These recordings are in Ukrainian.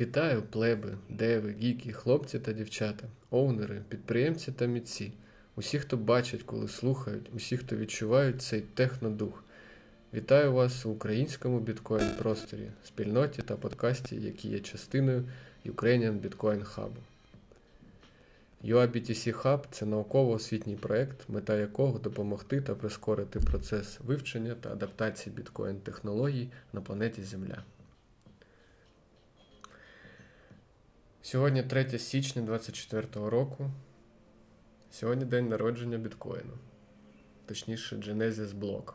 Вітаю плеби, деви, гіки, хлопці та дівчата, оунери, підприємці та митці, усі, хто бачать, коли слухають, усі, хто відчувають цей технодух. Вітаю вас у українському біткоін просторі, спільноті та подкасті, які є частиною Ukrainian Bitcoin Hub. UABTC Hub – це науково-освітній проєкт, мета якого допомогти та прискорити процес вивчення та адаптації біткоін-технологій на планеті Земля. Сьогодні 3 січня 2024 року. Сьогодні день народження біткоїну. Точніше, Genesis Block.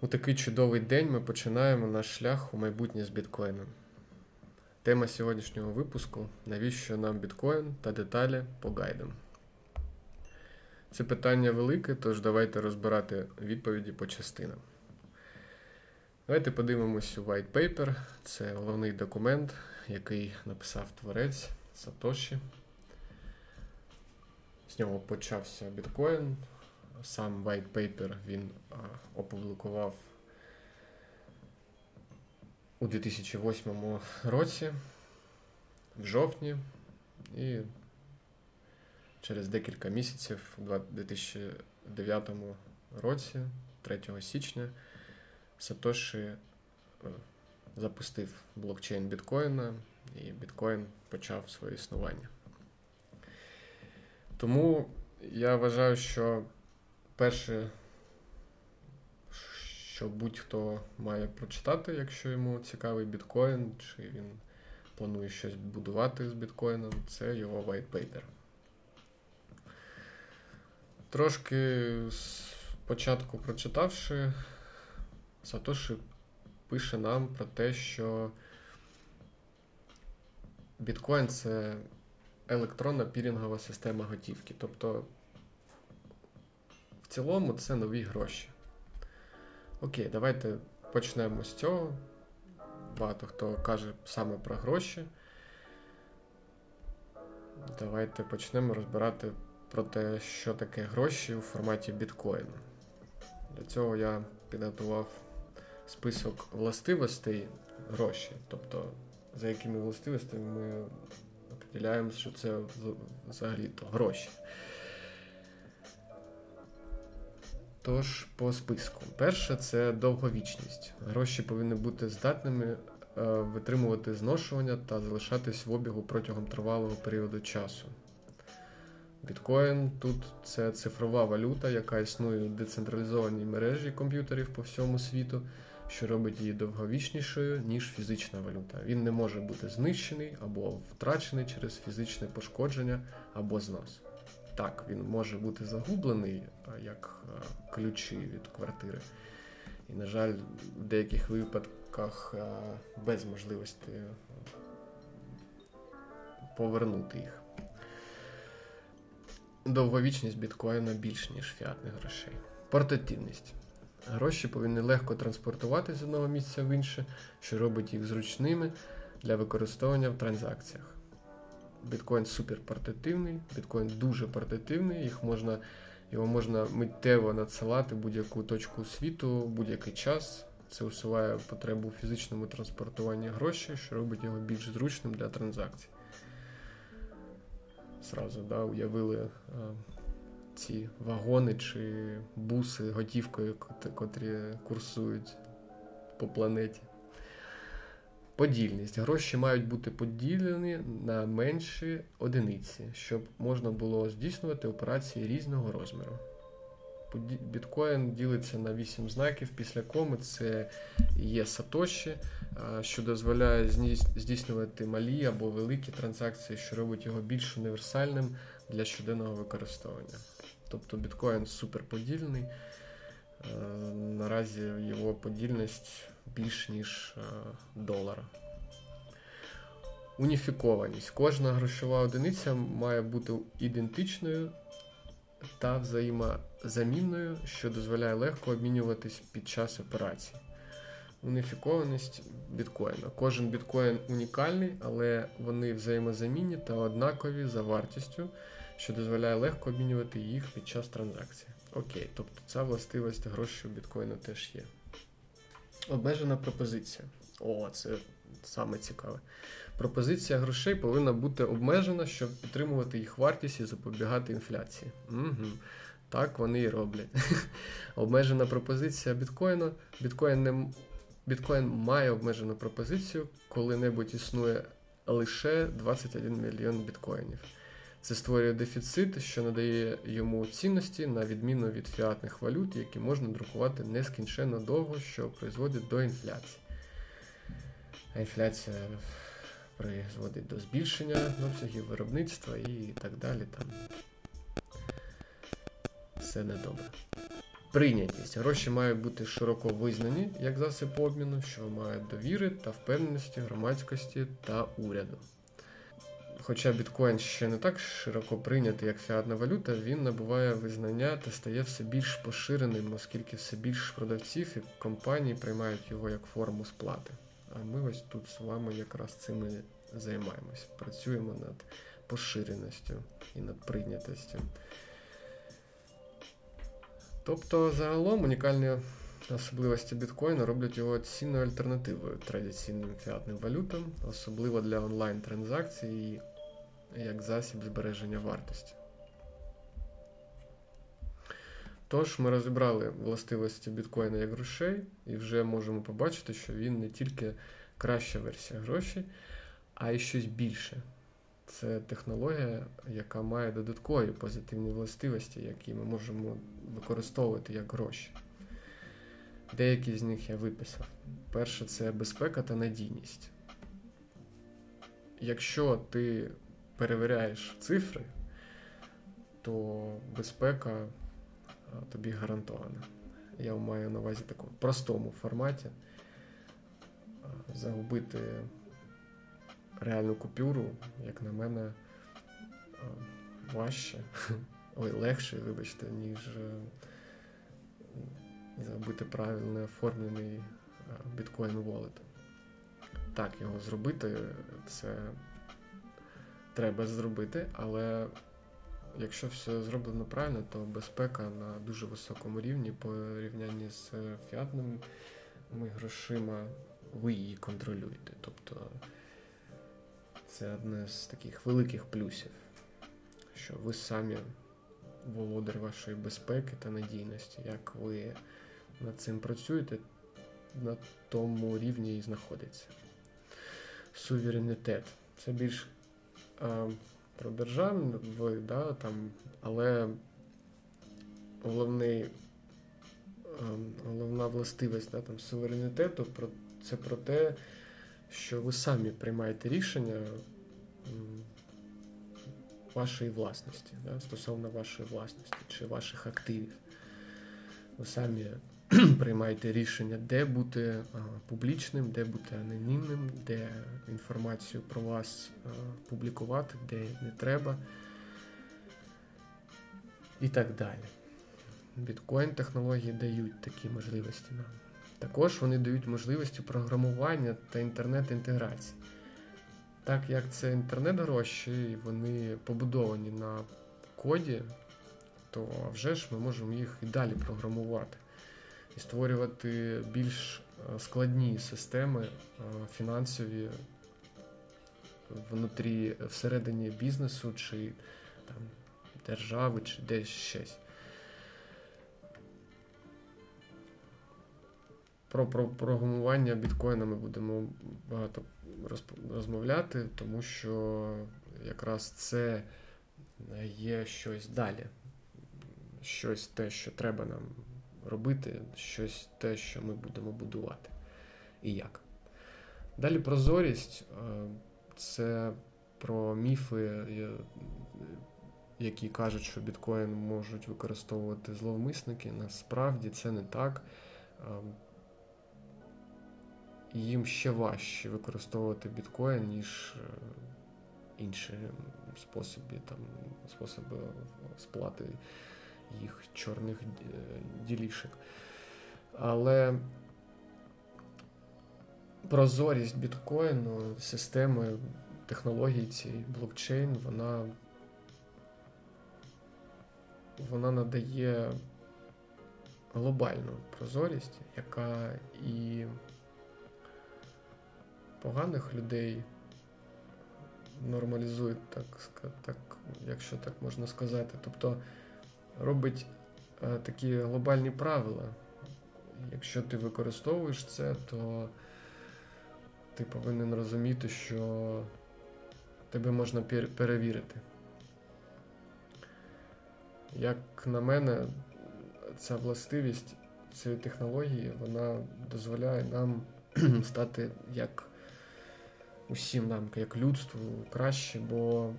У такий чудовий день ми починаємо наш шлях у майбутнє з біткоїном. Тема сьогоднішнього випуску навіщо нам біткоін та деталі по гайдам. Це питання велике, тож давайте розбирати відповіді по частинам. Давайте подивимось у white paper. Це головний документ, який написав творець Сатоші. З нього почався біткоін. Сам white paper він опублікував у 2008 році, в жовтні, і через декілька місяців, у 2009 році, 3 січня. Сатоші е, запустив блокчейн біткоїна, і біткоін почав своє існування. Тому я вважаю, що перше, що будь-хто має прочитати, якщо йому цікавий біткоін, чи він планує щось будувати з біткоїном, це його white paper. Трошки спочатку прочитавши. Сатоші пише нам про те, що біткоін це електронна пірінгова система готівки. Тобто, в цілому це нові гроші. Окей, давайте почнемо з цього. Багато хто каже саме про гроші. Давайте почнемо розбирати про те, що таке гроші у форматі біткоїну. Для цього я підготував список властивостей гроші. Тобто, за якими властивостями ми определяємо, що це взагалі-то гроші. Тож, по списку. Перше, це довговічність. Гроші повинні бути здатними е, витримувати зношування та залишатись в обігу протягом тривалого періоду часу. Біткоін тут це цифрова валюта, яка існує у децентралізованій мережі комп'ютерів по всьому світу що робить її довговічнішою, ніж фізична валюта. Він не може бути знищений або втрачений через фізичне пошкодження або знос. Так, він може бути загублений як ключі від квартири. І, на жаль, в деяких випадках без можливості повернути їх. Довговічність біткоїна більш, ніж фіатних грошей. Портативність. Гроші повинні легко транспортувати з одного місця в інше, що робить їх зручними для використовування в транзакціях. Біткоін супер портативний, біткоін дуже портативний, їх можна, його можна миттєво надсилати в будь-яку точку світу, будь-який час. Це усуває потребу в фізичному транспортуванні грошей, що робить його більш зручним для транзакцій. Сразу да, уявили ці вагони чи буси готівкою, котрі курсують по планеті. Подільність. Гроші мають бути поділені на менші одиниці, щоб можна було здійснювати операції різного розміру. Біткоін ділиться на 8 знаків після коми це є сатоші, що дозволяє здійснювати малі або великі транзакції, що робить його більш універсальним для щоденного використовування. Тобто біткоін суперподільний. Е, наразі його подільність більш ніж е, долара. Уніфікованість. Кожна грошова одиниця має бути ідентичною та взаємозамінною, що дозволяє легко обмінюватись під час операцій. Уніфікованість біткоїна. Кожен біткоін унікальний, але вони взаємозамінні та однакові за вартістю що дозволяє легко обмінювати їх під час транзакції. Окей, тобто ця властивість грошей у біткоїну теж є. Обмежена пропозиція. О, це саме цікаве. Пропозиція грошей повинна бути обмежена, щоб підтримувати їх вартість і запобігати інфляції. Угу. Так вони і роблять. Обмежена пропозиція біткоїну. Біткоін не біткоін має обмежену пропозицію, коли-небудь існує лише 21 мільйон біткоїнів. Це створює дефіцит, що надає йому цінності на відміну від фіатних валют, які можна друкувати нескінченно довго, що призводить до інфляції. А інфляція призводить до збільшення обсягів виробництва і так далі. Там все недобре. Прийнятість. Гроші мають бути широко визнані як засіб обміну, що мають довіри та впевненості громадськості та уряду. Хоча біткоін ще не так широко прийнятий, як фіатна валюта, він набуває визнання та стає все більш поширеним, оскільки все більше продавців і компаній приймають його як форму сплати. А ми ось тут з вами якраз цим і займаємось. Працюємо над поширеністю і над прийнятістю. Тобто, загалом унікальні особливості біткоїна роблять його цінною альтернативою традиційним фіатним валютам, особливо для онлайн-транзакцій як засіб збереження вартості. Тож, ми розібрали властивості біткоїна як грошей, і вже можемо побачити, що він не тільки краща версія грошей, а й щось більше. Це технологія, яка має додаткові позитивні властивості, які ми можемо використовувати як гроші. Деякі з них я виписав. Перше, це безпека та надійність. Якщо ти перевіряєш цифри, то безпека тобі гарантована. Я маю на увазі такому простому форматі загубити реальну купюру, як на мене, важче, ой, легше, вибачте, ніж забити правильно оформлений біткоін wallet. Так, його зробити, це треба зробити, але якщо все зроблено правильно, то безпека на дуже високому рівні порівнянні з фіатними грошима, ви її контролюєте. Тобто це одне з таких великих плюсів, що ви самі володар вашої безпеки та надійності, як ви над цим працюєте, на тому рівні і знаходиться. Суверенітет. Це більш про державний, да, там, але головний, а, головна властивість да, там, суверенітету це про те, що ви самі приймаєте рішення вашої власності, да, стосовно вашої власності чи ваших активів. Ви самі приймаєте рішення, де бути публічним, де бути анонімним, де інформацію про вас публікувати, де не треба. І так далі. Біткоін-технології дають такі можливості нам. Також вони дають можливості програмування та інтернет-інтеграції. Так як це інтернет-гроші, вони побудовані на коді, то вже ж ми можемо їх і далі програмувати і створювати більш е, складні системи е, фінансові внутрі всередині бізнесу чи там, держави, чи десь щось. Про програмування біткоїна ми будемо багато розмовляти, тому що якраз це є щось далі, щось те, що треба нам робити, щось те, що ми будемо будувати. І як. Далі прозорість це про міфи, які кажуть, що біткоін можуть використовувати зловмисники. Насправді це не так їм ще важче використовувати біткоін, ніж е, інші способи, там, способи сплати їх чорних е, ділішок. Але прозорість біткоїну, системи технології цієї блокчейн, вона вона надає глобальну прозорість, яка і поганих людей нормалізує, так, так, якщо так можна сказати. Тобто робить е, такі глобальні правила. Якщо ти використовуєш це, то ти повинен розуміти, що тебе можна перевірити. Як на мене, ця властивість цієї технології вона дозволяє нам стати як усім нам, як людству, краще, бо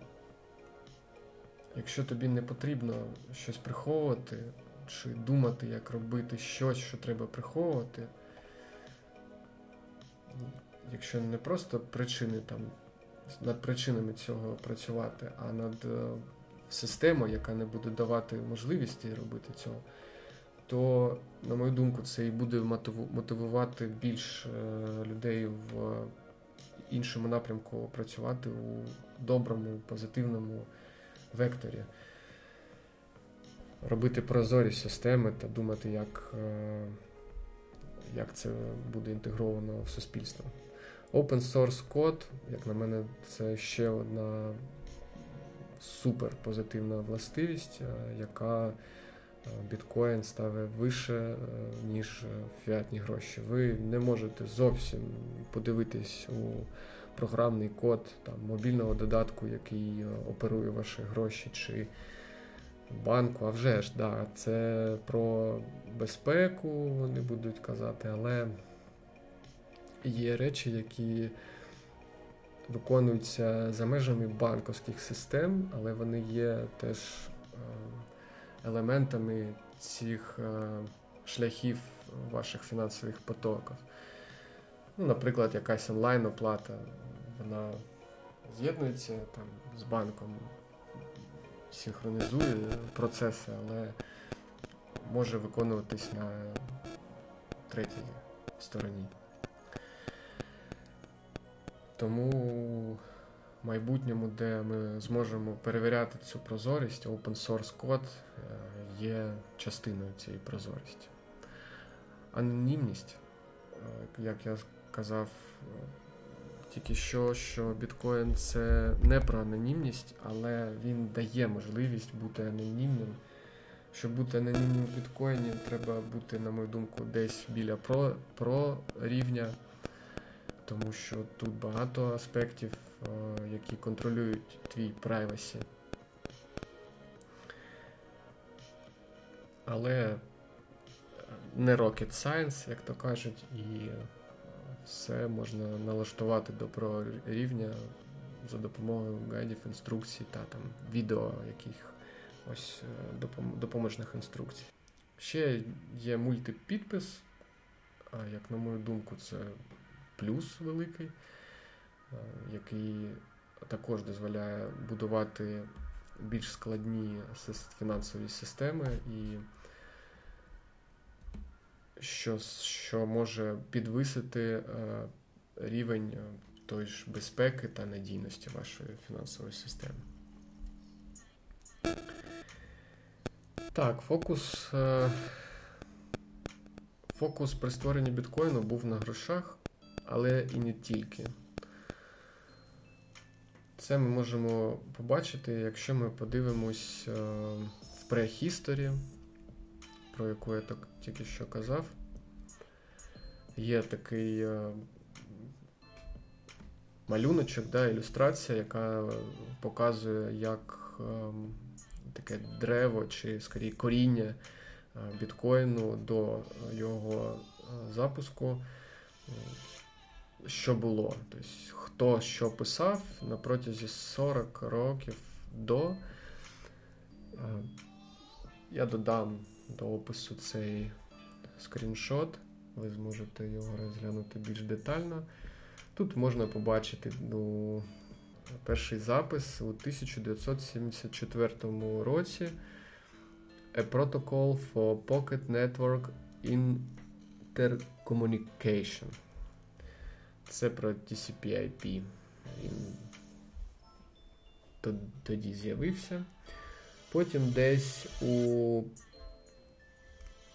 якщо тобі не потрібно щось приховувати, чи думати, як робити щось, що треба приховувати, якщо не просто причини там, над причинами цього працювати, а над е, системою, яка не буде давати можливості робити цього, то, на мою думку, це і буде мотивувати більш е, людей в іншому напрямку працювати у доброму, позитивному векторі, робити прозорі системи та думати, як, е, як це буде інтегровано в суспільство. Open source код, як на мене, це ще одна супер позитивна властивість, е, яка біткоін ставить вище, ніж фіатні гроші. Ви не можете зовсім подивитись у програмний код там, мобільного додатку, який оперує ваші гроші, чи банку. А вже ж, да, це про безпеку, вони будуть казати, але є речі, які виконуються за межами банковських систем, але вони є теж елементами цих е, шляхів ваших фінансових потоків. Ну, Наприклад, якась онлайн-оплата, вона з'єднується там з банком, синхронізує процеси, але може виконуватись на третій стороні. Тому в майбутньому, де ми зможемо перевіряти цю прозорість, open source код е, є частиною цієї прозорості. Анонімність, е, як я казав тільки що, що біткоін це не про анонімність, але він дає можливість бути анонімним. Щоб бути анонімним в біткоїні, треба бути, на мою думку, десь біля про, про рівня, тому що тут багато аспектів Е, які контролюють твій privacy. Але не rocket science, як то кажуть, і все можна налаштувати до рівня за допомогою гайдів, інструкцій та там відео яких ось е, допоможних інструкцій. Ще є мультипідпис, а як на мою думку, це плюс великий. Е, який також дозволяє будувати більш складні фінансові системи і що що може підвисити е, рівень е, тої ж безпеки та надійності вашої фінансової системи. Так, фокус фокус при створенні біткоїну був на грошах, але і не тільки. Це ми можемо побачити, якщо ми подивимось е, в прехісторі, про яку я так тільки що казав. Є такий е, малюночок, да, ілюстрація, яка показує, як е, таке древо чи скоріше коріння біткоїну до його запуску що було. Тобто, Хто що писав на протязі 40 років до. Е, я додам до опису цей скріншот, ви зможете його розглянути більш детально. Тут можна побачити ну, перший запис у 1974 році A Protocol for Pocket Network Intercommunication. Це про TCP/IP. Він тоді з'явився. Потім десь у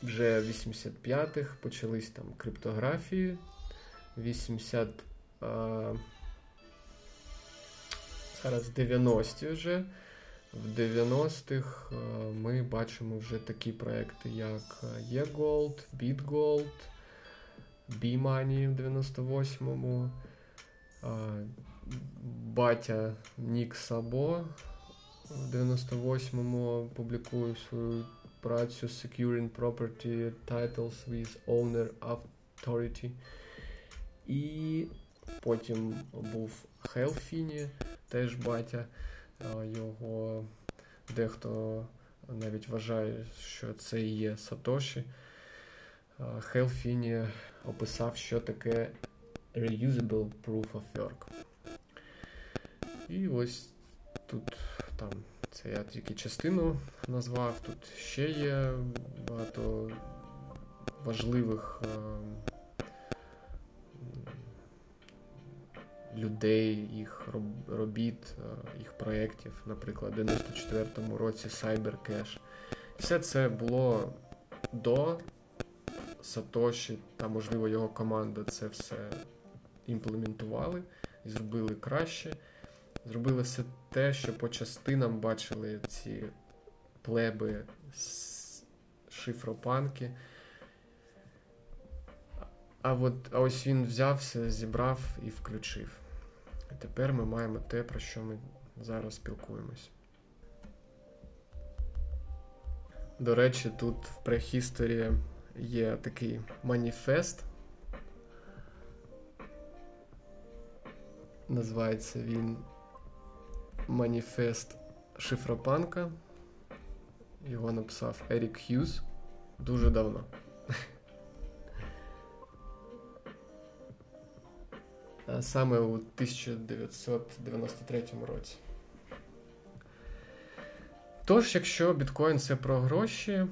вже 85-х почались там криптографії. В 86 зараз 90-ті вже. В 90-х ми бачимо вже такі проекти, як eGold, BitGold, B-Money в 98-му, батя Нік Сабо в 98-му публікує свою працю Securing Property Titles with Owner Authority. І потім був Хелфіні, теж батя його дехто навіть вважає, що це і є Сатоші. Хелфіні описав, що таке Reusable Proof of Work. І ось тут там це я тільки частину назвав. Тут ще є багато важливих людей, їх робіт, їх проєктів, наприклад, у 94-му році CyberCash. Все це було до Сатоші та, можливо, його команда це все імплементували і зробили краще. Зробили все те, що по частинам бачили ці плеби шифропанки. А от а ось він взявся, зібрав і включив. І тепер ми маємо те, про що ми зараз спілкуємось. До речі, тут в prehistory є такий маніфест. Називається він Маніфест Шифропанка. Його написав Ерік Х'юз дуже давно. Саме у 1993 році. Тож, якщо біткоін це про гроші,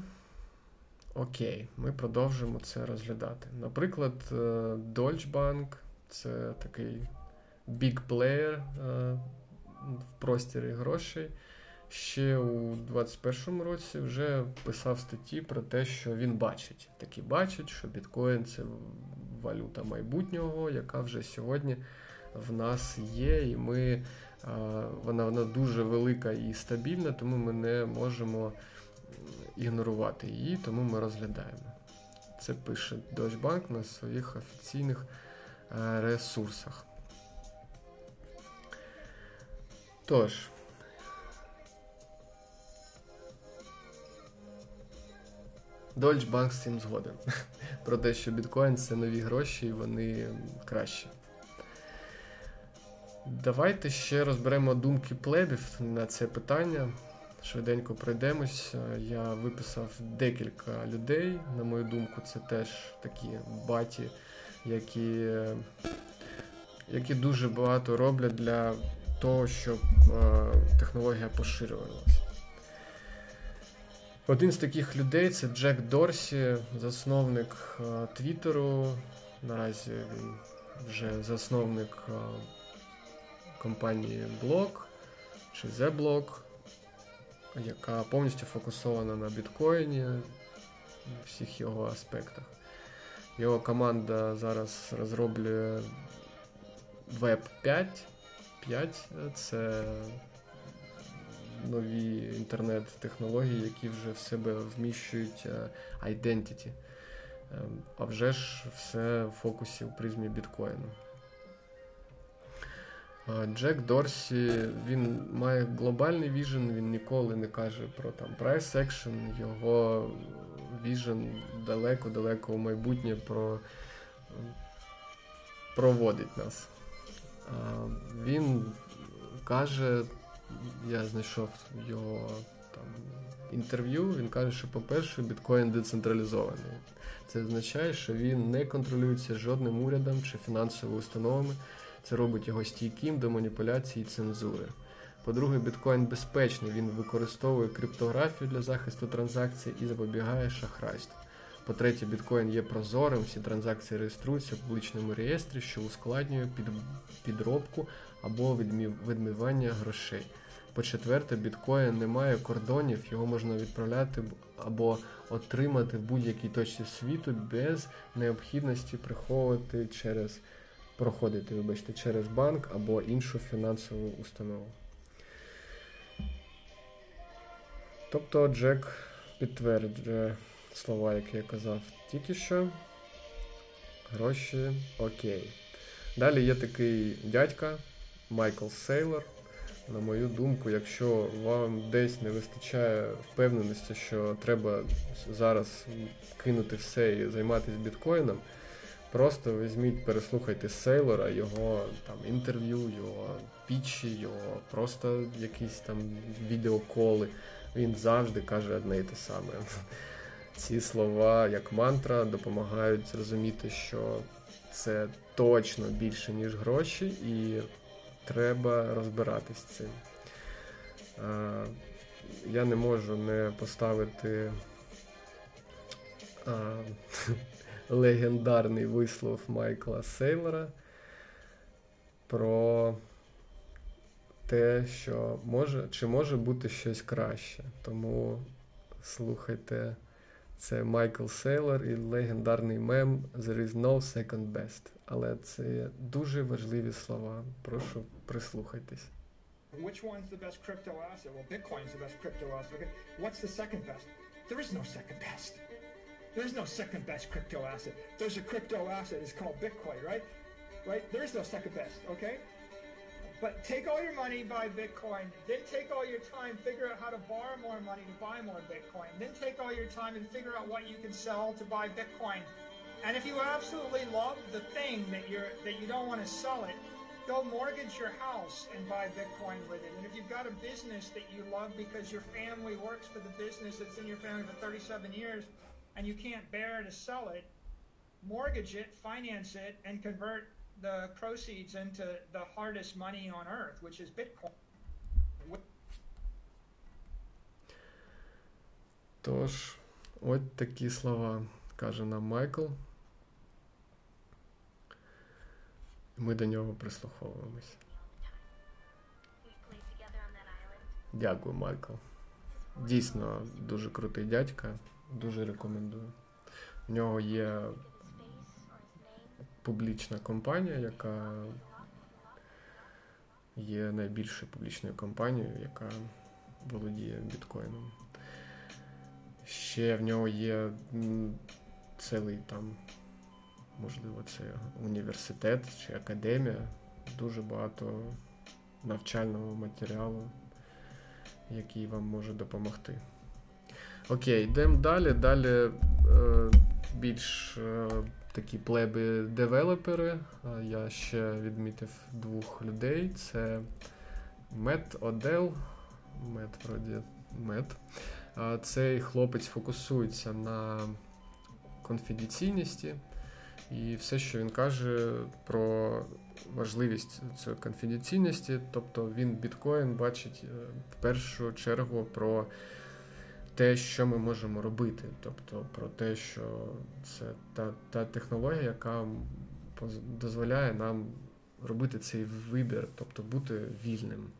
окей, ми продовжимо це розглядати. Наприклад, е, Deutsche Bank це такий big player е, в простірі грошей. Ще у 21-му році вже писав статті про те, що він бачить. Такі бачить, що біткоін це валюта майбутнього, яка вже сьогодні в нас є, і ми, вона, вона дуже велика і стабільна, тому ми не можемо ігнорувати її, тому ми розглядаємо. Це пише Deutsche Bank на своїх офіційних е, ресурсах. Тож. Deutsche Bank з цим згоден. Про те, що біткоін це нові гроші і вони кращі. Давайте ще розберемо думки плебів на це питання. Швиденько пройдемось. Я виписав декілька людей. На мою думку, це теж такі баті, які які дуже багато роблять для того, щоб е, технологія поширювалася. Один з таких людей це Джек Дорсі, засновник е, Твіттеру. Наразі він вже засновник е, компанії Block чи The яка повністю фокусована на біткоїні у всіх його аспектах. Його команда зараз розроблює Web 5. 5 це нові інтернет-технології, які вже в себе вміщують е, identity. Ем, а вже ж все в фокусі у призмі біткоїну. Джек Дорсі він має глобальний віжен, він ніколи не каже про там price action, його віжен далеко-далеко у майбутнє про, проводить нас. Він каже я знайшов його там інтерв'ю. Він каже, що, по-перше, біткоін децентралізований. Це означає, що він не контролюється жодним урядом чи фінансовими установами. Це робить його стійким до маніпуляції і цензури. По-друге, біткоін безпечний, він використовує криптографію для захисту транзакцій і запобігає шахрайству. По-третє, біткоін є прозорим, всі транзакції реєструються в публічному реєстрі, що ускладнює під, підробку або відмивання грошей. По-четверте, біткоін не має кордонів, його можна відправляти або отримати в будь-якій точці світу без необхідності приховувати через проходити, вибачте, через банк або іншу фінансову установу. Тобто Джек підтверджує слова, які я казав тільки що. Гроші окей. Далі є такий дядька Майкл Сейлор. На мою думку, якщо вам десь не вистачає впевненості, що треба зараз кинути все і займатися біткоїном, просто візьміть, переслухайте Сейлора, його там інтерв'ю, його пічі, його просто якісь там відеоколи. Він завжди каже одне і те саме. Ці слова, як мантра, допомагають зрозуміти, що це точно більше, ніж гроші, і треба розбиратись з цим. Я не можу не поставити а, легендарний вислов Майкла Сейлора про те, що може, чи може бути щось краще. Тому слухайте. Це Майкл Сейлор і легендарний мем There is no second best. Але це дуже важливі слова. Прошу прислухайтесь. Which one's the best crypto asset? Well, Bitcoin's the best crypto asset. What's the second best? There is no second best. There is no second best crypto asset. There's a crypto asset. It's called Bitcoin, right? Right? There is no second best. Okay. But take all your money, buy Bitcoin. Then take all your time, figure out how to borrow more money to buy more Bitcoin. Then take all your time and figure out what you can sell to buy Bitcoin. And if you absolutely love the thing that you're that you don't want to sell it, go mortgage your house and buy Bitcoin with it. And if you've got a business that you love because your family works for the business that's in your family for 37 years and you can't bear to sell it, mortgage it, finance it, and convert the proceeds into the hardest money on earth, which is Bitcoin. Тож, от такі слова каже нам Майкл. Ми до нього прислуховуємось. Дякую, Майкл. Дійсно дуже крутий дядька. Дуже рекомендую. В нього є публічна компанія, яка є найбільшою публічною компанією, яка володіє біткоїном. Ще в нього є цілий там, можливо, це університет чи академія, дуже багато навчального матеріалу, який вам може допомогти. Окей, йдемо далі. Далі е, більш е, такі плеби-девелопери. Я ще відмітив двох людей. Це Мет Одел. Мет, вроді, Мет. Цей хлопець фокусується на конфіденційності. І все, що він каже про важливість цієї конфіденційності, тобто він біткоін бачить е, в першу чергу про те, що ми можемо робити, тобто про те, що це та, та технологія, яка дозволяє нам робити цей вибір, тобто бути вільним,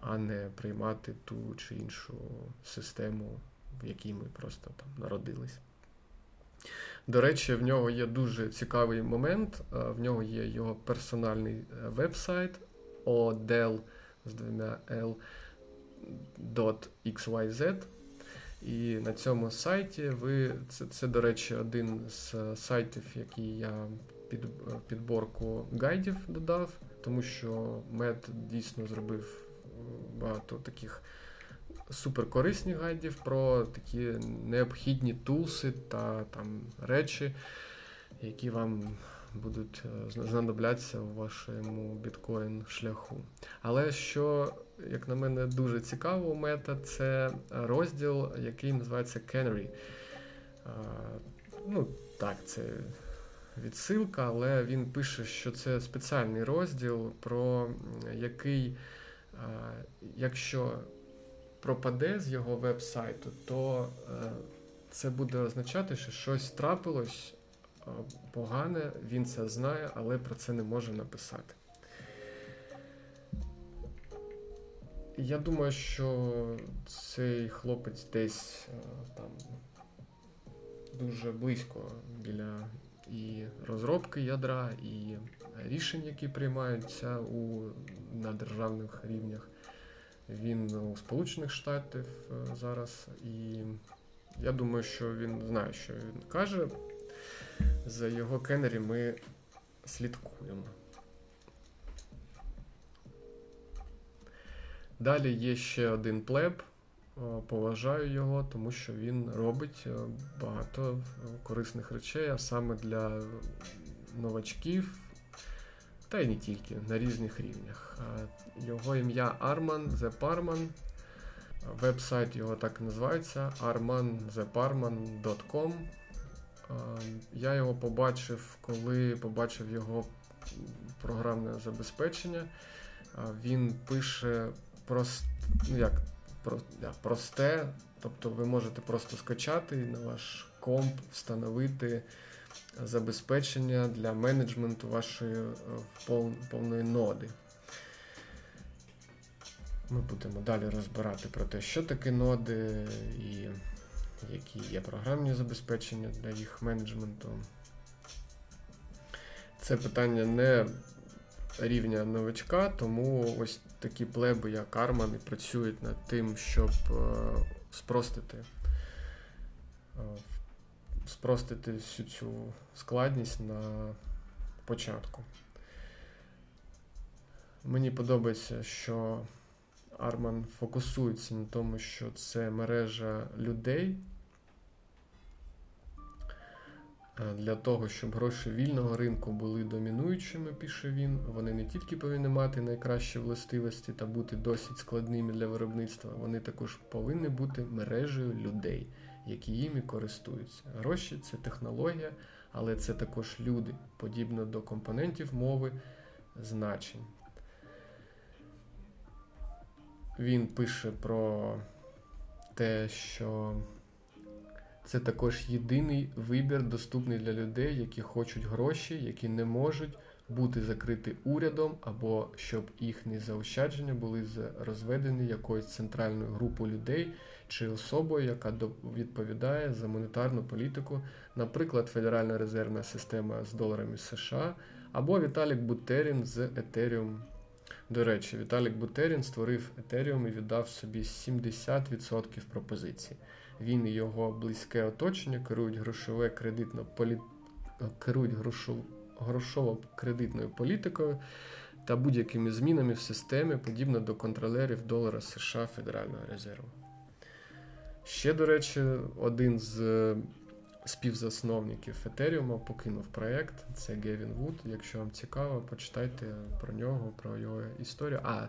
а не приймати ту чи іншу систему, в якій ми просто там народились. До речі, в нього є дуже цікавий момент. В нього є його персональний е, веб-сайт odel з двома L.xyz. І на цьому сайті ви це, це, до речі, один з сайтів, який я під підборку гайдів додав, тому що мед дійсно зробив багато таких суперкорисних гайдів про такі необхідні тулси та там речі, які вам будуть е, знадоблятися у вашому біткоін шляху. Але що, як на мене, дуже цікаво у мета, це розділ, який називається Canary. Ну, так, це відсилка, але він пише, що це спеціальний розділ, про який, якщо пропаде з його веб-сайту, то е, це буде означати, що щось трапилось погане, він це знає, але про це не може написати. Я думаю, що цей хлопець десь там дуже близько біля і розробки ядра, і рішень, які приймаються у, на державних рівнях. Він у Сполучених Штатів е, зараз, і я думаю, що він знає, що він каже. За його кенері ми слідкуємо. Далі є ще один плеб. Поважаю його, тому що він робить багато корисних речей, а саме для новачків, та й не тільки на різних рівнях. Його ім'я Arman The Parman. Веб-сайт його так і називається armantheparman.com. Я його побачив, коли побачив його програмне забезпечення. Він пише прост, ну як, про, yeah, просте, тобто ви можете просто скачати на ваш комп встановити забезпечення для менеджменту вашої е, повної ноди. Ми будемо далі розбирати про те, що таке ноди і які є програмні забезпечення для їх менеджменту. Це питання не рівня новичка, тому ось такі плеби, як Арман, і працюють над тим, щоб е, спростити е, спростити всю цю складність на початку. Мені подобається, що Арман фокусується на тому, що це мережа людей, для того, щоб гроші вільного ринку були домінуючими, пише він, вони не тільки повинні мати найкращі властивості та бути досить складними для виробництва, вони також повинні бути мережею людей, які їми користуються. Гроші це технологія, але це також люди, подібно до компонентів мови значень. Він пише про те, що це також єдиний вибір, доступний для людей, які хочуть гроші, які не можуть бути закриті урядом, або щоб їхні заощадження були розведені якоюсь центральною групою людей чи особою, яка відповідає за монетарну політику, наприклад, Федеральна резервна система з доларами США, або Віталік Бутерін з Ethereum. До речі, Віталік Бутерін створив Ethereum і віддав собі 70% пропозицій. Він і його близьке оточення керують грошове кредитно полі... керують грошов... грошово-кредитною політикою та будь-якими змінами в системі, подібно до контролерів долара США Федерального резерву. Ще, до речі, один з е, співзасновників Ethereum покинув проєкт. Це Гевін Вуд. Якщо вам цікаво, почитайте про нього, про його історію. А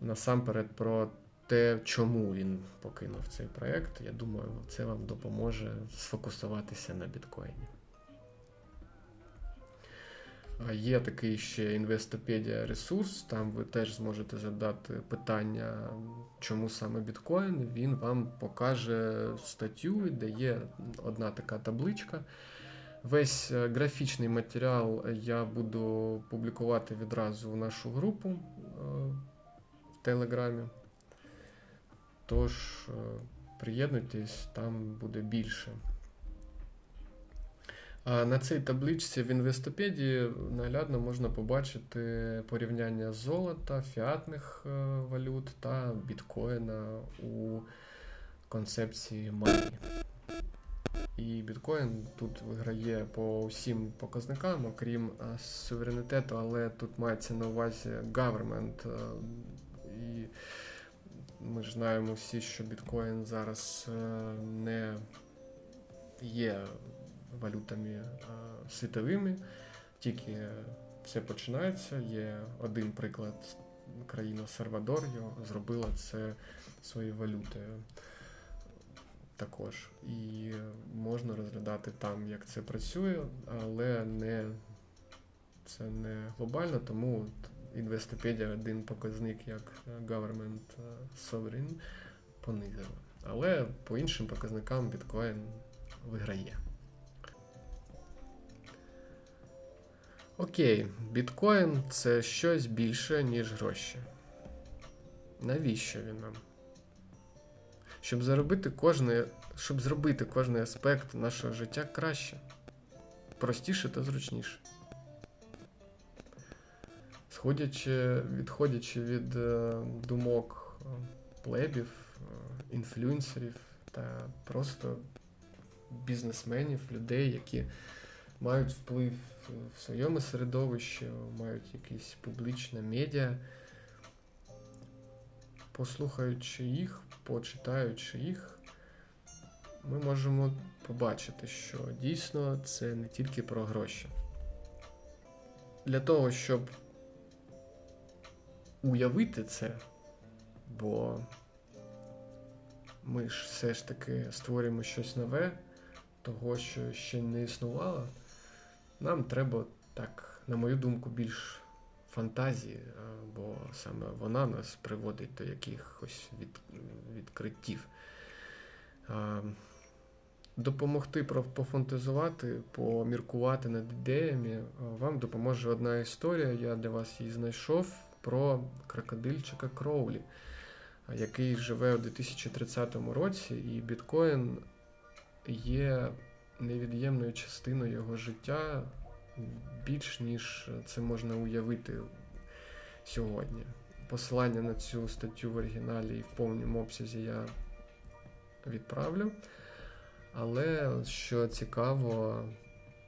насамперед про те, чому він покинув цей проєкт, я думаю, це вам допоможе сфокусуватися на біткоїні. Є такий ще інвестопедія ресурс, там ви теж зможете задати питання, чому саме біткоін. Він вам покаже статтю, де є одна така табличка. Весь е, графічний матеріал я буду публікувати відразу в нашу групу е, в Телеграмі. Тож, е, приєднуйтесь, там буде більше. А на цій табличці в інвестопедії наглядно можна побачити порівняння золота, фіатних е, валют та біткоїна у концепції мані. І біткоін тут виграє по всім показникам, окрім е, суверенітету, але тут мається на увазі government. І ми ж знаємо всі, що біткоін зараз е, не є валютами е, світовими, тільки це починається. Є один приклад, країна Сальвадор зробила це своєю валютою також. І можна розглядати там, як це працює, але не це не глобально, тому Інвестопедія один показник як Government Sovereign понизила. Але по іншим показникам біткоін виграє. Окей, біткоін це щось більше, ніж гроші. Навіщо він нам? Щоб заробити кожне, щоб зробити кожний аспект нашого життя краще. простіше та зручніше. Сходячи, відходячи від е, думок е, плебів, е, інфлюенсерів та просто бізнесменів, людей, які мають вплив в своєму середовищі, мають якісь публічне медіа. Послухаючи їх, почитаючи їх, ми можемо побачити, що дійсно це не тільки про гроші. Для того, щоб уявити це, бо ми ж все ж таки створюємо щось нове, того, що ще не існувало, нам треба, так, на мою думку, більш фантазії, бо саме вона нас приводить до якихось від, відкриттів. Допомогти пофантазувати, поміркувати над ідеями вам допоможе одна історія. Я для вас її знайшов про крокодильчика Кроулі, який живе у 2030 році, і біткоін є невід'ємною частиною його життя більш ніж це можна уявити сьогодні. Посилання на цю статтю в оригіналі і в повному обсязі я відправлю. Але що цікаво,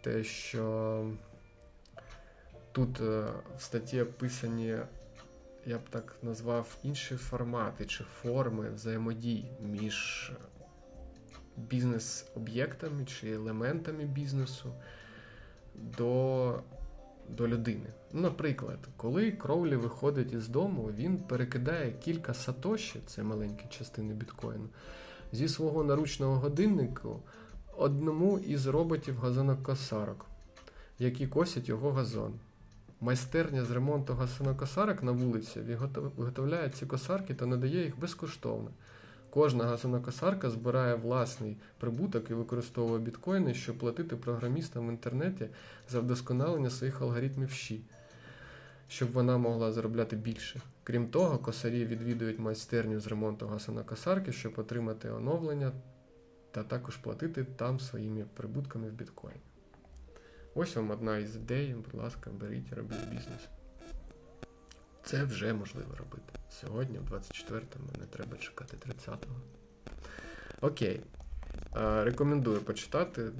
те, що тут е, в статті описані, я б так назвав, інші формати чи форми взаємодій між бізнес-об'єктами чи елементами бізнесу до до людини. Наприклад, коли Кроулі виходить із дому, він перекидає кілька сатоші, це маленькі частини біткоїну, зі свого наручного годиннику одному із роботів газонокосарок, які косять його газон. Майстерня з ремонту газонокосарок на вулиці виготовляє ці косарки та надає їх безкоштовно. Кожна газонокосарка збирає власний прибуток і використовує біткоїни, щоб платити програмістам в інтернеті за вдосконалення своїх алгоритмів щі, щоб вона могла заробляти більше. Крім того, косарі відвідують майстерню з ремонту газонокосарки, щоб отримати оновлення та також платити там своїми прибутками в біткоїні. Ось вам одна із ідей, будь ласка, беріть, робіть бізнес. Це вже можливо робити. Сьогодні, в 24-му, не треба чекати 30-го. Окей. Рекомендую почитати.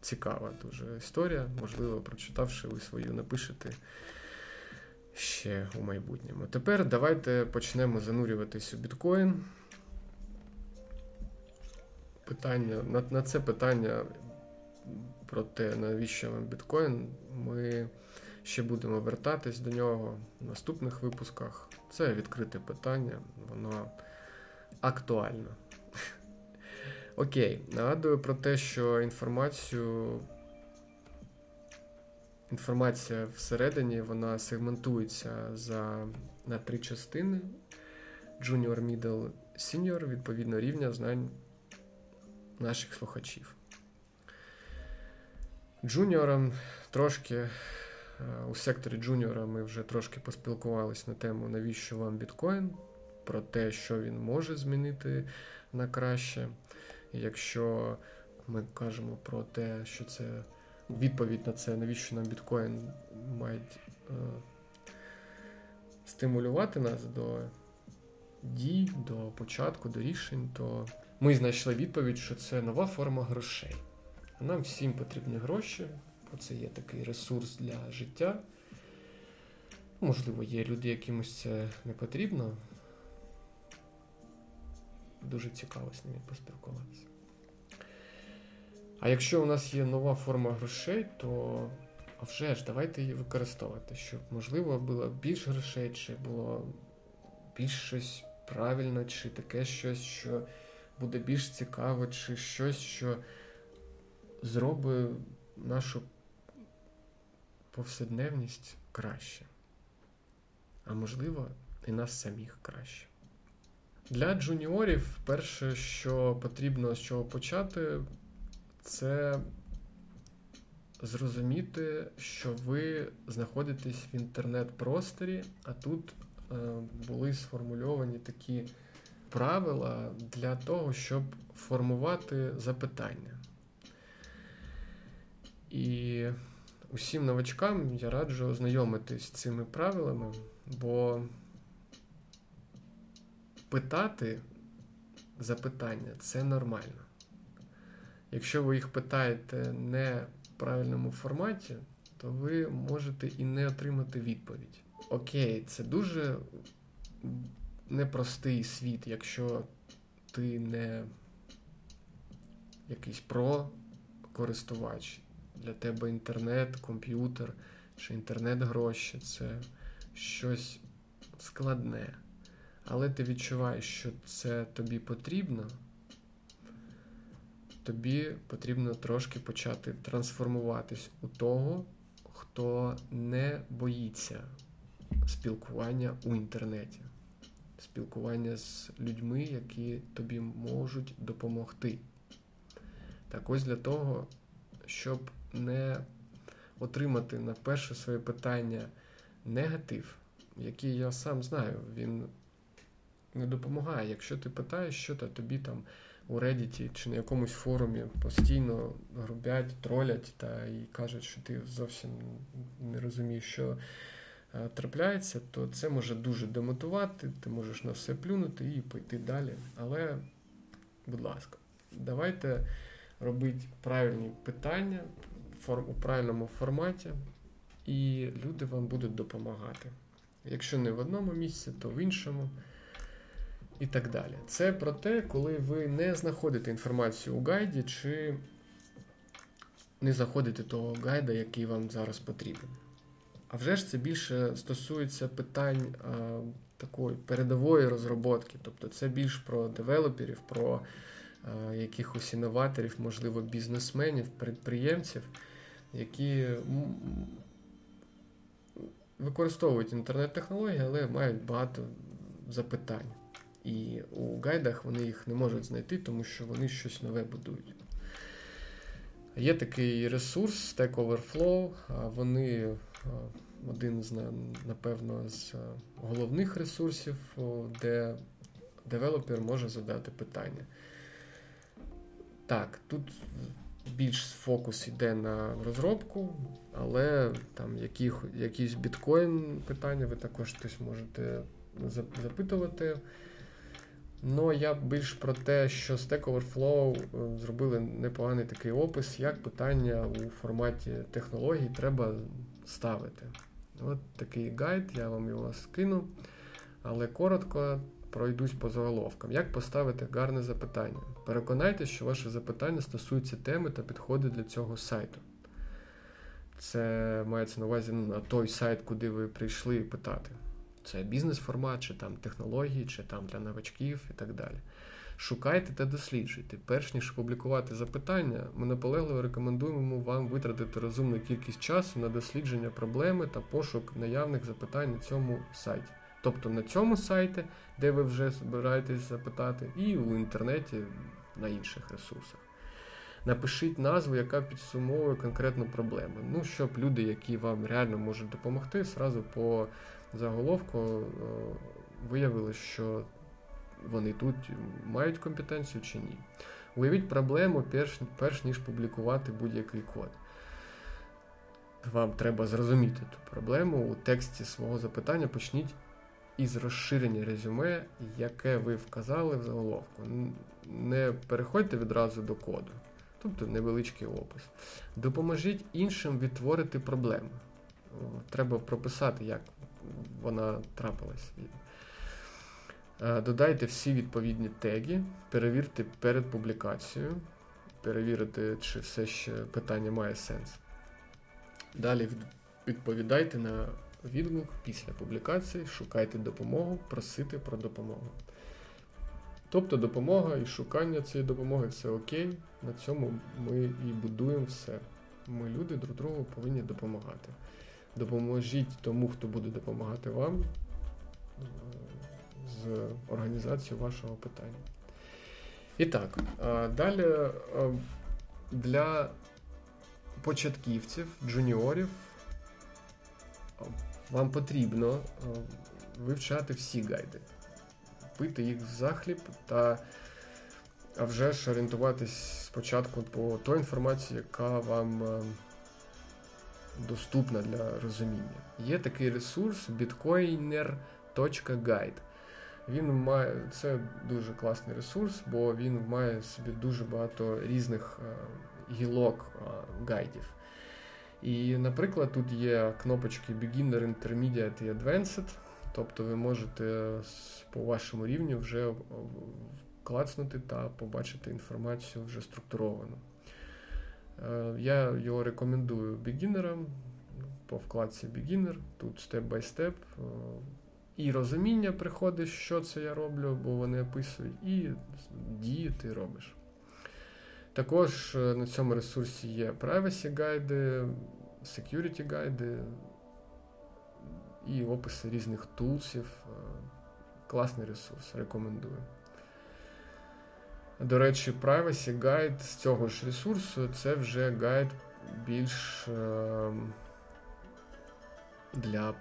Цікава дуже історія. Можливо, прочитавши ви свою, напишете ще у майбутньому. Тепер давайте почнемо занурюватись у біткоін. Питання, На на це питання про те, навіщо вам біткоін, ми ще будемо вертатись до нього в наступних випусках. Це відкрите питання, воно актуально. Окей, нагадую про те, що інформацію. Інформація всередині вона сегментується за, на три частини: Junior, Middle, Senior, відповідно рівня знань наших слухачів. Джуніорам трошки Е, у секторі джуніора ми вже трошки поспілкувалися на тему, навіщо вам біткоін, про те, що він може змінити на краще. Якщо ми кажемо про те, що це відповідь на це, навіщо нам біткоін мають е, стимулювати нас до дій, до початку, до рішень, то ми знайшли відповідь, що це нова форма грошей. Нам всім потрібні гроші бо це є такий ресурс для життя. Можливо, є люди, якимось це не потрібно. Дуже цікаво з ними поспілкуватися. А якщо у нас є нова форма грошей, то а вже ж, давайте її використовувати, щоб, можливо, було більш грошей, чи було більш щось правильне, чи таке щось, що буде більш цікаво, чи щось, що зробить нашу повседневність краще, а можливо, і нас самих краще. Для джуніорів перше, що потрібно з чого почати, це зрозуміти, що ви знаходитесь в інтернет-просторі, а тут е, були сформульовані такі правила для того, щоб формувати запитання. І усім новачкам я раджу ознайомитись з цими правилами, бо питати запитання це нормально. Якщо ви їх питаєте не в правильному форматі, то ви можете і не отримати відповідь. Окей, це дуже непростий світ, якщо ти не якийсь про-користувач. Для тебе інтернет, комп'ютер чи інтернет-гроші це щось складне. Але ти відчуваєш, що це тобі потрібно, тобі потрібно трошки почати трансформуватись у того, хто не боїться спілкування у інтернеті, спілкування з людьми, які тобі можуть допомогти. Так ось для того, щоб не отримати на перше своє питання негатив, який я сам знаю, він не допомагає. Якщо ти питаєш, що то тобі там у Reddit чи на якомусь форумі постійно грубять, тролять та і кажуть, що ти зовсім не розумієш, що е, трапляється, то це може дуже демотувати, ти можеш на все плюнути і пойти далі. Але, будь ласка, давайте робити правильні питання у правильному форматі, і люди вам будуть допомагати. Якщо не в одному місці, то в іншому і так далі. Це про те, коли ви не знаходите інформацію у гайді, чи не заходите того гайда, який вам зараз потрібен. А вже ж це більше стосується питань а, такої передової розробки. Тобто це більш про девелоперів, про а, якихось інноваторів, можливо, бізнесменів, підприємців, які використовують інтернет-технології, але мають багато запитань. І у гайдах вони їх не можуть знайти, тому що вони щось нове будують. Є такий ресурс Stack Overflow, вони один з, напевно, з головних ресурсів, де девелопер може задати питання. Так, тут більш фокус йде на розробку, але там які, якісь біткоін питання ви також хтось можете запитувати. Ну, я більш про те, що Stack Overflow е, зробили непоганий такий опис, як питання у форматі технологій треба ставити. От такий гайд, я вам його скину. Але коротко пройдусь по заголовкам. Як поставити гарне запитання? Переконайтеся, що ваше запитання стосується теми та підходить для цього сайту. Це мається на увазі ну, на той сайт, куди ви прийшли питати. Це бізнес-формат, чи там технології, чи там для новачків і так далі. Шукайте та досліджуйте. Перш ніж публікувати запитання, ми наполегливо рекомендуємо вам витратити розумну кількість часу на дослідження проблеми та пошук наявних запитань на цьому сайті. Тобто на цьому сайті, де ви вже збираєтесь запитати, і у інтернеті на інших ресурсах. Напишіть назву, яка підсумовує конкретну проблему. Ну, щоб люди, які вам реально можуть допомогти, зразу по заголовку е, виявили, що вони тут мають компетенцію чи ні. Уявіть проблему, перш, перш ніж публікувати будь-який код. Вам треба зрозуміти ту проблему у тексті свого запитання. Почніть із розширення резюме, яке ви вказали в заголовку. Не переходьте відразу до коду, тобто невеличкий опис. Допоможіть іншим відтворити проблему. Треба прописати, як вона трапилась. Е, додайте всі відповідні теги, перевірте перед публікацією, перевірити, чи все ще питання має сенс. Далі відповідайте на відгук після публікації, шукайте допомогу, просите про допомогу. Тобто допомога і шукання цієї допомоги це окей. На цьому ми і будуємо все. Ми, люди, друг другу повинні допомагати. Допоможіть тому, хто буде допомагати вам е, з організацією вашого питання. І так, далі е, для початківців, джуніорів вам потрібно е, вивчати всі гайди, пити їх в захліб та а вже ж орієнтуватись спочатку по той інформації, яка вам доступна для розуміння. Є такий ресурс bitcoiner.guide. Він має це дуже класний ресурс, бо він має собі дуже багато різних е, гілок е, гайдів. І, наприклад, тут є кнопочки Beginner, Intermediate і Advanced. Тобто ви можете по вашому рівню вже клацнути та побачити інформацію вже структуровану. Е, я його рекомендую beginner ам по вкладці Beginner, тут step-by-step. І розуміння приходить, що це я роблю, бо вони описують, і дії ти робиш. Також е, на цьому ресурсі є privacy гайди, security гайди і описи різних тулсів. Е, класний ресурс, рекомендую. До речі, Privacy Guide з цього ж ресурсу це вже гайд більш е, для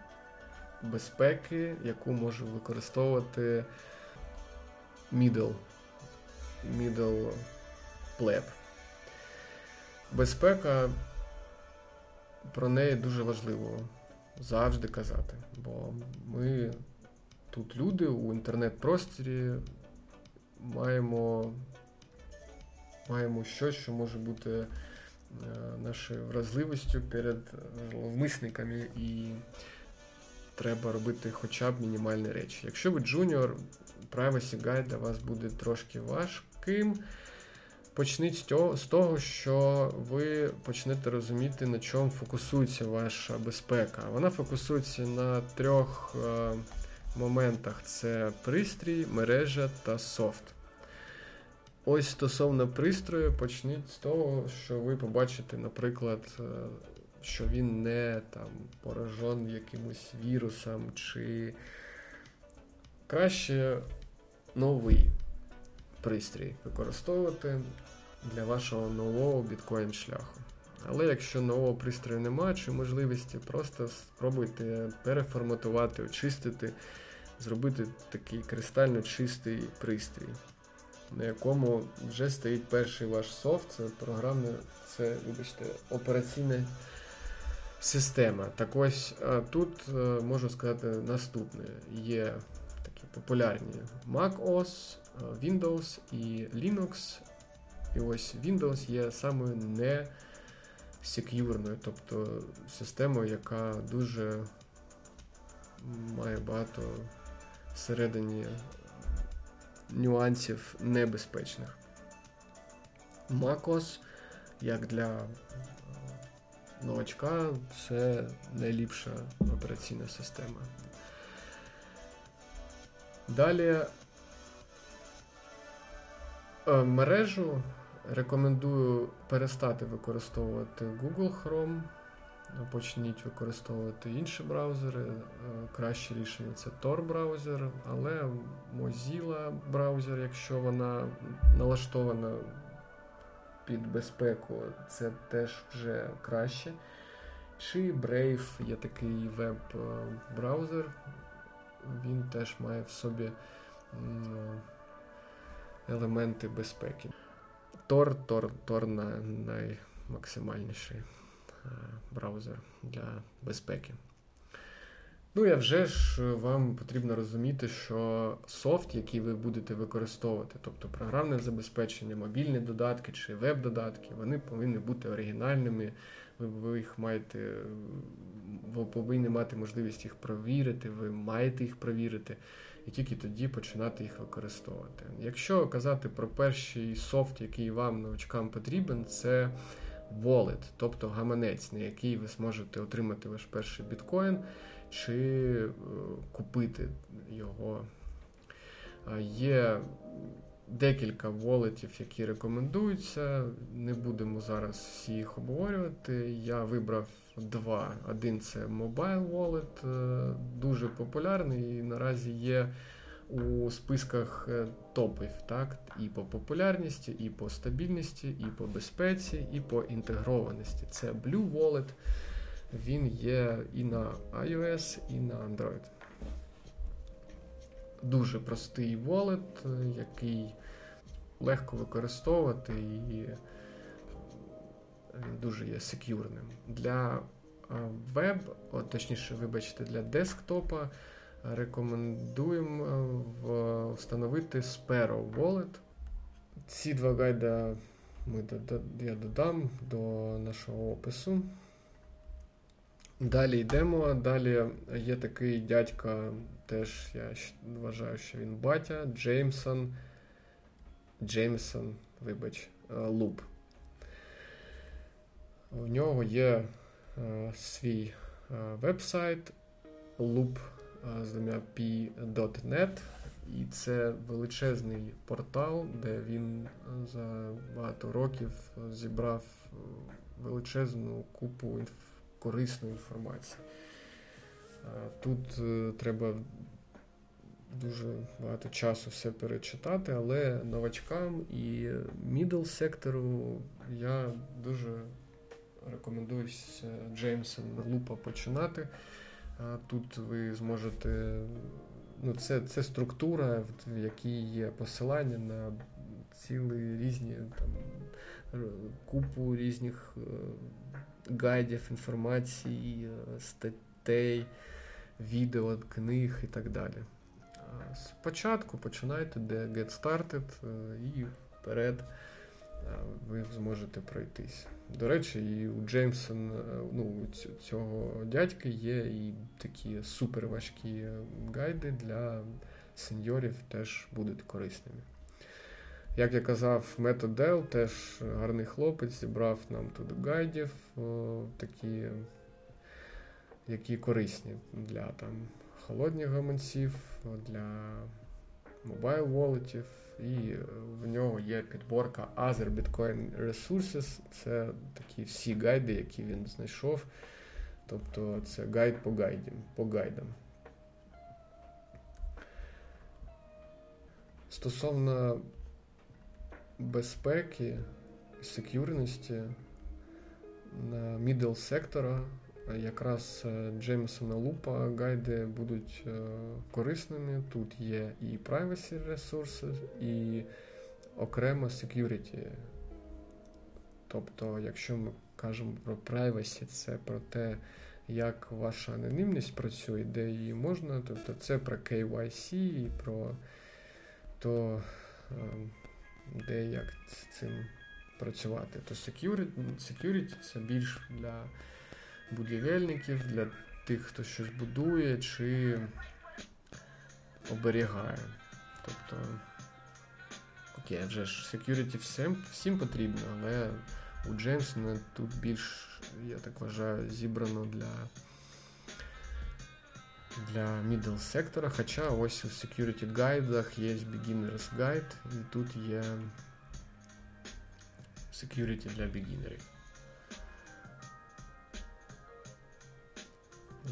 безпеки, яку може використовувати middle, middle pleb. Безпека про неї дуже важливо завжди казати, бо ми тут люди у інтернет-просторі маємо маємо щось, що може бути е, нашою вразливістю перед зловмисниками, і треба робити хоча б мінімальні речі. Якщо ви junior, Privacy Guide для вас буде трошки важким. Почніть з того, що ви почнете розуміти, на чому фокусується ваша безпека. Вона фокусується на трьох е, моментах: це пристрій, мережа та софт. Ось стосовно пристрою, почніть з того, що ви побачите, наприклад, е, що він не там поражен якимось вірусом, чи краще новий пристрій використовувати для вашого нового біткоін шляху. Але якщо нового пристрою немає чи можливості, просто спробуйте переформатувати, очистити, зробити такий кристально чистий пристрій на якому вже стоїть перший ваш софт, це програмне, це, вибачте, операційна система. Так ось тут е, можу сказати наступне: є такі популярні MacOS, е, Windows і Linux. І ось Windows є самою не сек'юрною, тобто системою, яка дуже має багато всередині нюансів небезпечних. MacOS, як для новачка, це найліпша операційна система. Далі мережу рекомендую перестати використовувати Google Chrome почніть використовувати інші браузери. Е, краще рішення це Tor браузер, але Mozilla браузер, якщо вона налаштована під безпеку, це теж вже краще. Чи Brave є такий веб-браузер, він теж має в собі елементи безпеки. Tor, Tor, Tor наймаксимальніший. Е, браузер для безпеки. Ну і вже ж вам потрібно розуміти, що софт, який ви будете використовувати, тобто програмне забезпечення, мобільні додатки чи веб-додатки, вони повинні бути оригінальними. Ви їх маєте, ви повинні мати можливість їх провірити, ви маєте їх провірити, і тільки тоді починати їх використовувати. Якщо казати про перший софт, який вам новачкам потрібен, це wallet, тобто гаманець, на який ви зможете отримати ваш перший біткоін, чи е, купити його. Є декілька волетів, які рекомендуються. Не будемо зараз всі їх обговорювати. Я вибрав два. Один це Mobile Wallet, е, дуже популярний і наразі є у списках е, топів, так? І по популярності, і по стабільності, і по безпеці, і по інтегрованості. Це Blue Wallet, він є і на iOS, і на Android. Дуже простий wallet, е, який легко використовувати і він дуже є секюрним. Для веб, точніше, вибачте, для десктопа рекомендуємо встановити Sparrow Wallet. Ці два гайда ми, я додам до нашого опису. Далі йдемо. Далі є такий дядька, теж я вважаю, що він батя, Джеймсон. Джеймсон, вибач, Луп. У нього є е, свій е, веб-сайт loop з двома p.net, і це величезний портал, де він за багато років зібрав величезну купу інф... корисної інформації. Тут е, треба дуже багато часу все перечитати, але новачкам і мідл сектору я дуже рекомендую з Джеймса Лупа починати. Тут ви зможете. Ну, Це це структура, в якій є посилання на цілі різні там, купу різних е, гайдів, інформації, е, статей, відео, книг і так далі. Спочатку починайте де Get Started е, і вперед ви зможете пройтись. До речі, і у Джеймсон, ну, цього дядьки є і такі суперважкі гайди для сеньорів теж будуть корисними. Як я казав, метод Dell теж гарний хлопець, зібрав нам тут гайдів, о, такі, які корисні для там, холодних гаманців, для мобайл волетів і в нього є підборка Other Bitcoin Resources. Це такі всі гайди, які він знайшов. Тобто це гайд по гайдам. По гайдам. Стосовно безпеки, секюрності на middle сектора якраз е, Джеймсона Лупа гайди будуть е, корисними. Тут є і privacy ресурси, і окремо security. Тобто, якщо ми кажемо про privacy, це про те, як ваша анонімність працює, де її можна, тобто це про KYC і про то, е, де як з цим працювати. То security, security це більш для будівельників, для тих, хто щось будує чи оберігає. Тобто, окей, вже ж security всім, всім потрібно, але у Джеймсона тут більш, я так вважаю, зібрано для для middle сектора, хоча ось у security гайдах є beginners guide, і тут є security для beginnerів.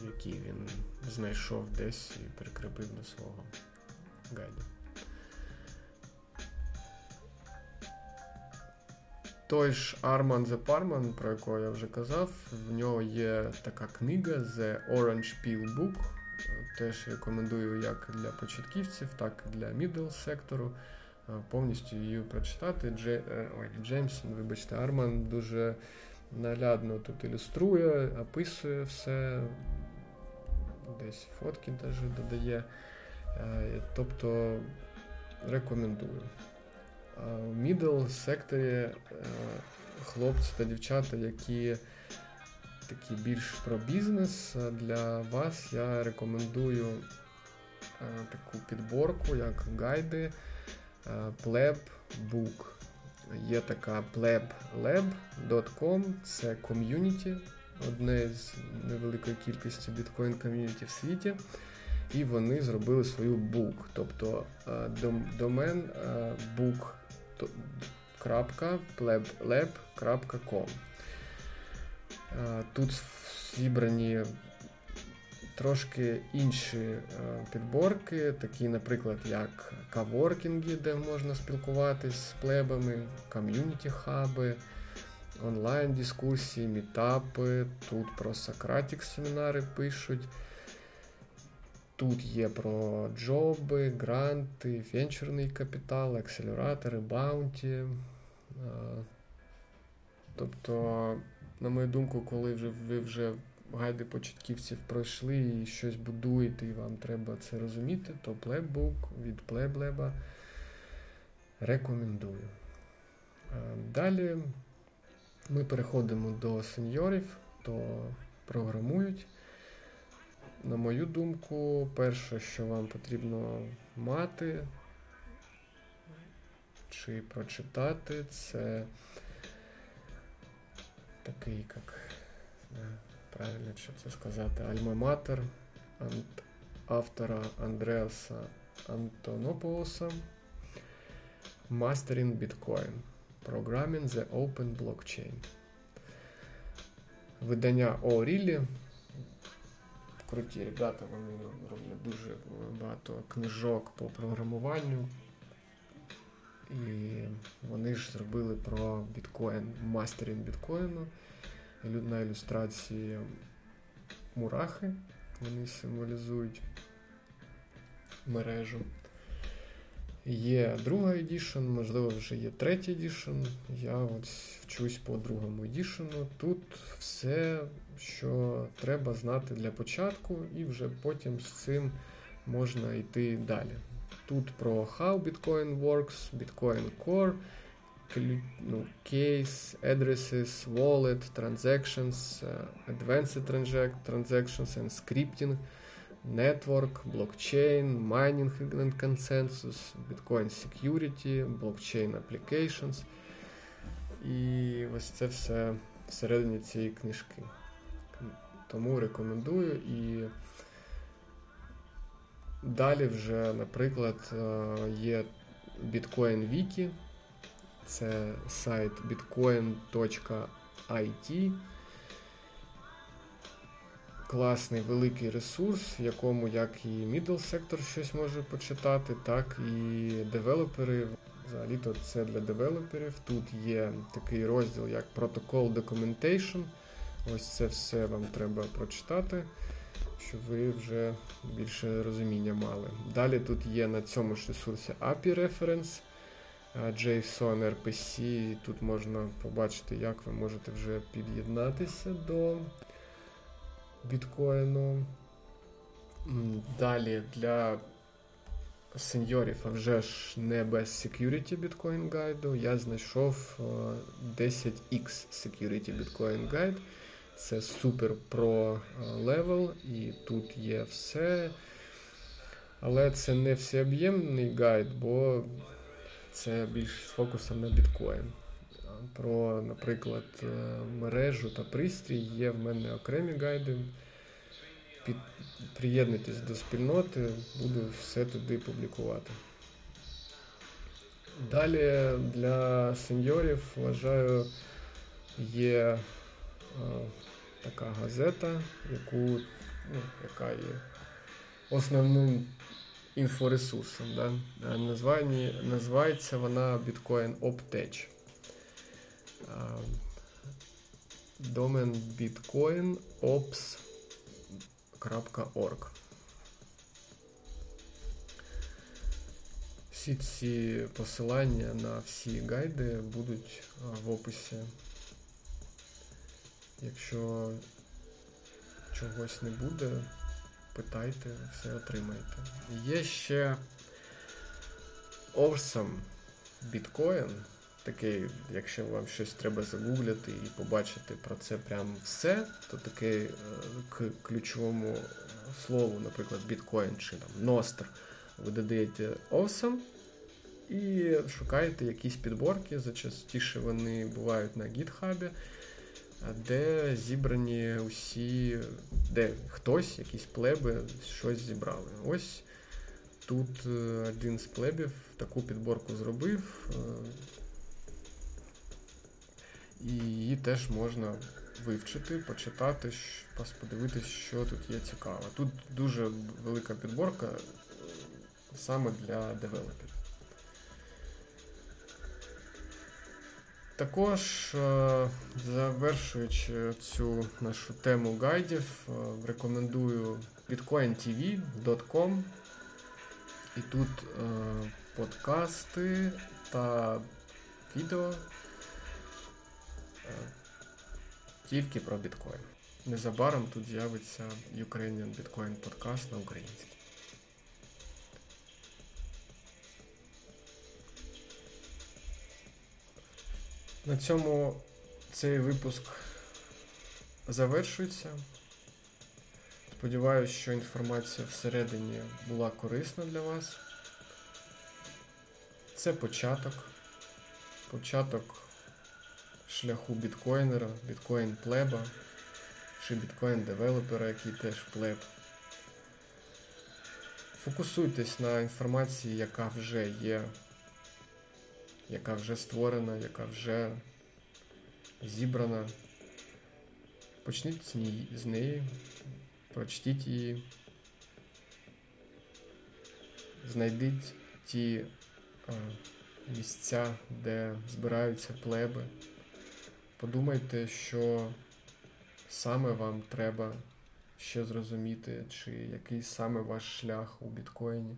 Який він знайшов десь і прикріпив до свого гайду. Той ж Арман The Parman, про якого я вже казав, в нього є така книга The Orange Peel Book. Теж рекомендую як для початківців, так і для middle сектору. Повністю її прочитати. Е, Джеймсон, вибачте, Арман дуже наглядно тут ілюструє, описує все, десь фотки теж додає. Е, тобто рекомендую. У middle секторі е, хлопці та дівчата, які такі більш про бізнес, для вас я рекомендую е, таку підборку, як гайди Pleb Book. Є така pleblab.com, це ком'юніті одне з невеликої кількості біткоін ком'юніті в світі, і вони зробили свою бук, тобто е, домен е, book.pleblab.com. Е, тут зібрані трошки інші підборки, такі, наприклад, як каворкінги, де можна спілкуватись з плебами, ком'юніті хаби онлайн-дискусії, мітапи, тут про Сократік семінари пишуть. Тут є про джоби, гранти, венчурний капітал, акселератори, баунті. Тобто, на мою думку, коли ви вже гайди початківців пройшли і щось будуєте, і вам треба це розуміти, то плеббук від плеблеба рекомендую. Далі ми переходимо до сеньорів, то програмують. На мою думку, перше, що вам потрібно мати чи прочитати, це такий, як правильно що це сказати, Альма-Матер автора Андреаса Антонополоса Mastering Bitcoin. Programming the Open Blockchain. Видання O'Reilly. Круті ребята, вони роблять дуже багато книжок по програмуванню. І вони ж зробили про біткоін, mastering біткоїну. На ілюстрації мурахи. Вони символізують мережу. Є друга edition, можливо, вже є третій edition. Я от вчусь по другому edition у. Тут все, що треба знати для початку, і вже потім з цим можна йти далі. Тут про how Bitcoin works, Bitcoin Core, ну, case, addresses, wallet, transactions, advanced transactions and scripting network, blockchain, mining and consensus, Bitcoin security, blockchain applications. І ось це все всередині цієї книжки. Тому рекомендую і далі вже, наприклад, є Bitcoin Wiki, це сайт bitcoin.it класний великий ресурс, в якому як і middle сектор щось може почитати, так і девелопери. Взагалі-то це для девелоперів. Тут є такий розділ, як Protocol Documentation. Ось це все вам треба прочитати, щоб ви вже більше розуміння мали. Далі тут є на цьому ж ресурсі API Reference, JSON RPC. Тут можна побачити, як ви можете вже під'єднатися до біткоїну. Далі для сеньорів, а вже ж не без security bitcoin гайду, я знайшов 10X Security Bitcoin Guide. Це супер pro level, і тут є все. Але це не всеоб'ємний гайд, бо це більш з фокусом на біткоін про, наприклад, е, мережу та пристрій. Є в мене окремі гайди. Під... Приєднуйтесь до спільноти, буду все туди публікувати. Далі для сеньорів, вважаю, є е, така газета, яку, ну, яка є основним інфоресурсом. Да? Названня, називається вона Bitcoin Optech домен bitcoinops.org. Всі ці посилання на всі гайди будуть в описі. Якщо чогось не буде, питайте, все отримаєте. Є ще Awesome Bitcoin такий, якщо вам щось треба загуглити і побачити про це прям все, то таке к ключовому слову, наприклад, біткоін чи там Ностр, ви додаєте awesome і шукаєте якісь підборки. Зачастіше вони бувають на гітхабі, де зібрані усі, де хтось, якісь плеби, щось зібрали. Ось. Тут е, один з плебів таку підборку зробив. Е, і її теж можна вивчити, почитати, подивитися, що тут є цікаво. Тут дуже велика підборка е, саме для девелоперів. Також, е, завершуючи цю нашу тему гайдів, е, рекомендую bitcointv.com і тут подкасти та відео тільки про біткоін. незабаром тут з'явиться Ukrainian Bitcoin подкаст на українській. На цьому цей випуск завершується. Сподіваюсь, що інформація всередині була корисна для вас. Це початок. Початок шляху біткоїнера, біткоін плеба чи біткоін девелопера, який теж плеб. Фокусуйтесь на інформації, яка вже є, яка вже створена, яка вже зібрана. Почніть з, неї, прочтіть її, знайдіть ті місця, де збираються плеби. Подумайте, що саме вам треба ще зрозуміти, чи який саме ваш шлях у біткоїні.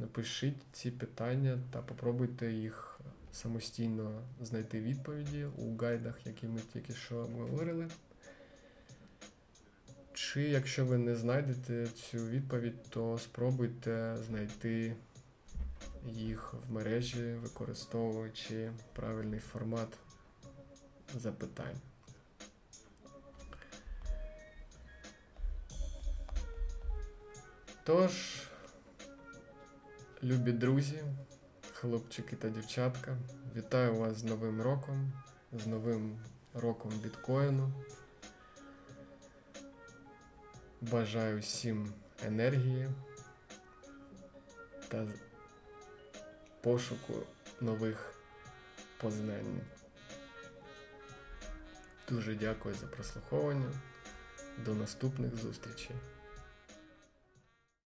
Напишіть ці питання та попробуйте їх самостійно знайти відповіді у гайдах, які ми тільки що обговорили. Чи якщо ви не знайдете цю відповідь, то спробуйте знайти їх в мережі, використовуючи правильний формат запитань. Тож, любі друзі, хлопчики та дівчатка, вітаю вас з Новим роком, з Новим роком біткоїну. Бажаю всім енергії та пошуку нових познань. Дуже дякую за прослуховування. До наступних зустрічей.